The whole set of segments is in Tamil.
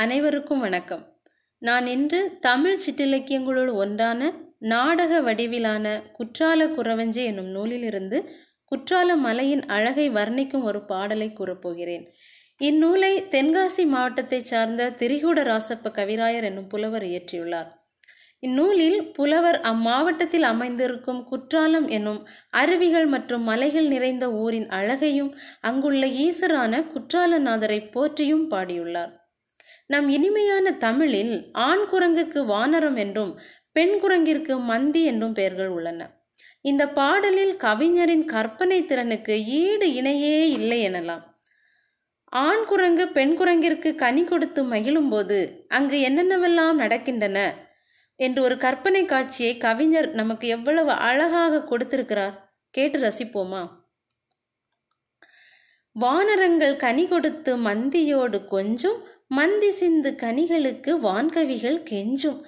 அனைவருக்கும் வணக்கம். நான் இன்று தமிழ் சிற்றிலக்கியங்களுள் ஒன்றான நாடக வடிவிலான குற்றால குறவஞ்சி என்னும் நூலிலிருந்து குற்றால மலையின் அழகை வர்ணிக்கும் ஒரு பாடலை கூறப்போகிறேன். இந்நூலை தென்காசி மாவட்டத்தைச் சார்ந்த திரிகூட ராசப்ப கவிராயர் என்னும் புலவர் இயற்றியுள்ளார். இந்நூலில் புலவர் அம்மாவட்டத்தில் அமைந்திருக்கும் குற்றாலம் என்னும் அருவிகள் மற்றும் மலைகள் நிறைந்த ஊரின் அழகையும் அங்குள்ள ஈசரான குற்றாலநாதரை போற்றியும் பாடியுள்ளார். நம் இனிமையான தமிழில் ஆண் குரங்குக்கு வானரம் என்றும் பெண் குரங்கிற்கு மந்தி என்றும் பெயர்கள் உள்ளன. இந்த பாடலில் கவிஞரின் கற்பனை திறனுக்கு ஈடு இணையே இல்லை எனலாம். ஆண் குரங்கு பெண் குரங்கிற்கு கனி கொடுத்து மகிழும்போது அங்கு என்னென்னவெல்லாம் நடக்கின்றன என்று ஒரு கற்பனை காட்சியை கவிஞர் நமக்கு எவ்வளவு அழகாக கொடுத்திருக்கிறார். கேட்டு ரசிப்போமா? வானரங்கள் கனி கொடுத்து மந்தியோடு கொஞ்சும் மந்தி சிந்து கனிகளுக்கு வான்கவிகள் கெஞ்சும்.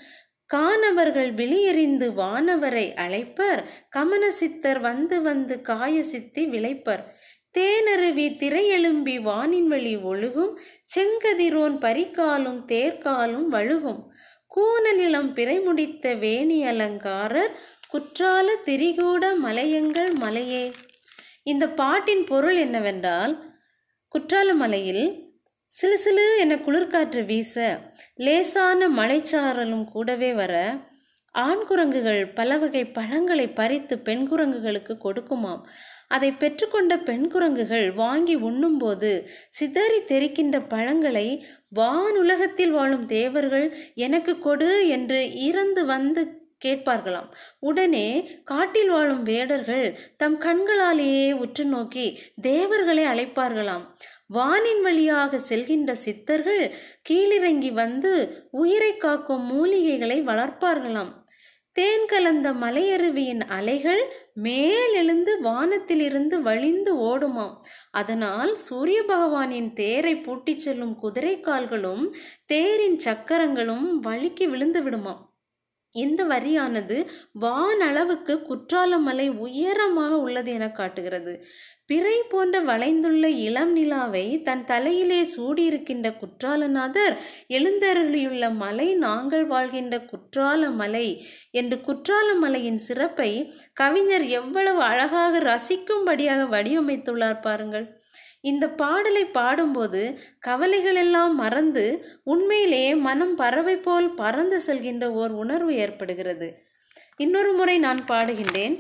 காணவர்கள் விழியறிந்து வானவரை அழைப்பர். கமன சித்தர் வந்து வந்து காய சித்தி விளைப்பர். தேனருவி திரையெழும்பி வானின் வழி ஒழுகும். செங்கதிரோன் பரிக்காலும் தேர்காலும் வழுகும். கூனநிலம் பிறைமுடித்த வேணி அலங்காரர். குற்றால திரிகூட மலையங்கள் மலையே. இந்த பாட்டின் பொருள் என்னவென்றால் குற்றால மலையில் சிலு சிலு என குளிர்காற்று வீச லேசான மலைச்சாரலும் கூடவே வர ஆண் குரங்குகள் பல வகை பழங்களை பறித்து பெண் குரங்குகளுக்கு கொடுக்குமாம். அதை பெற்றுக்கொண்ட பெண் குரங்குகள் வாங்கி உண்ணும்போது சிதறி தெரிக்கின்ற பழங்களை வானுலகத்தில் வாழும் தேவர்கள் எனக்கு கொடு என்று இறந்து வந்து கேட்பார்களாம். உடனே காட்டில் வாழும் வேடர்கள் தம் கண்களாலேயே உற்று நோக்கி தேவர்களை அழைப்பார்களாம். வானின் வழியாக செல்கின்ற சித்தர்கள் கீழிறங்கி வந்து உயிரை காக்கும் மூலிகைகளை வளர்ப்பார்களாம். தேன் கலந்த மலையருவியின் அலைகள் மேலெழுந்து வானத்திலிருந்து வழிந்து ஓடுமாம். அதனால் சூரிய பகவானின் தேரை பூட்டிச் செல்லும் குதிரை கால்களும் தேரின் சக்கரங்களும் வழுக்கி விழுந்து விடுமாம். இந்த வரியானது வானளவுக்கு குற்றாலமலை உயரமாக உள்ளது என காட்டுகிறது. பிறை போன்ற வளைந்துள்ள இளம் நிலாவை தன் தலையிலே சூடியிருக்கின்ற குற்றாலநாதர் எழுந்தருளியுள்ள மலை நாங்கள் வாழ்கின்ற குற்றால மலை என்று குற்றால மலையின் சிறப்பை கவிஞர் எவ்வளவு அழகாக ரசிக்கும்படியாக வடிவமைத்துள்ளார் பாருங்கள். இந்த பாடலை பாடும்போது கவலைகளெல்லாம் மறந்து உண்மையிலேயே மனம் பறவை போல் பறந்து செல்கின்ற ஓர் உணர்வு ஏற்படுகிறது. இன்னொரு முறை நான் பாடுகின்றேன்.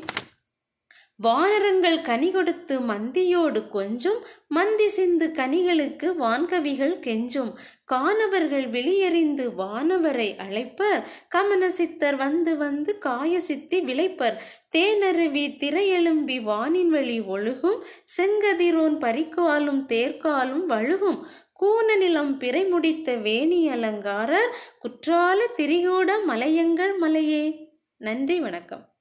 வானரங்கள் கனி கொடுத்து மந்தியோடு கொஞ்சும் மந்தி சிந்து கனிகளுக்கு வான்கவிகள் கெஞ்சும். காணவர்கள் வெளியெறிந்து வானவரை அழைப்பர். கமன சித்தர் வந்து வந்து காய சித்தி விளைப்பர். தேனருவி திரையெழும்பி வானின் வழி ஒழுகும். செங்கதிரோன் பறிக்காலும் தேர்காலும் வழுகும். கூனநிலம் பிறை முடித்த வேணி அலங்காரர். குற்றால திரிகூட மலையங்கள் மலையே. நன்றி வணக்கம்.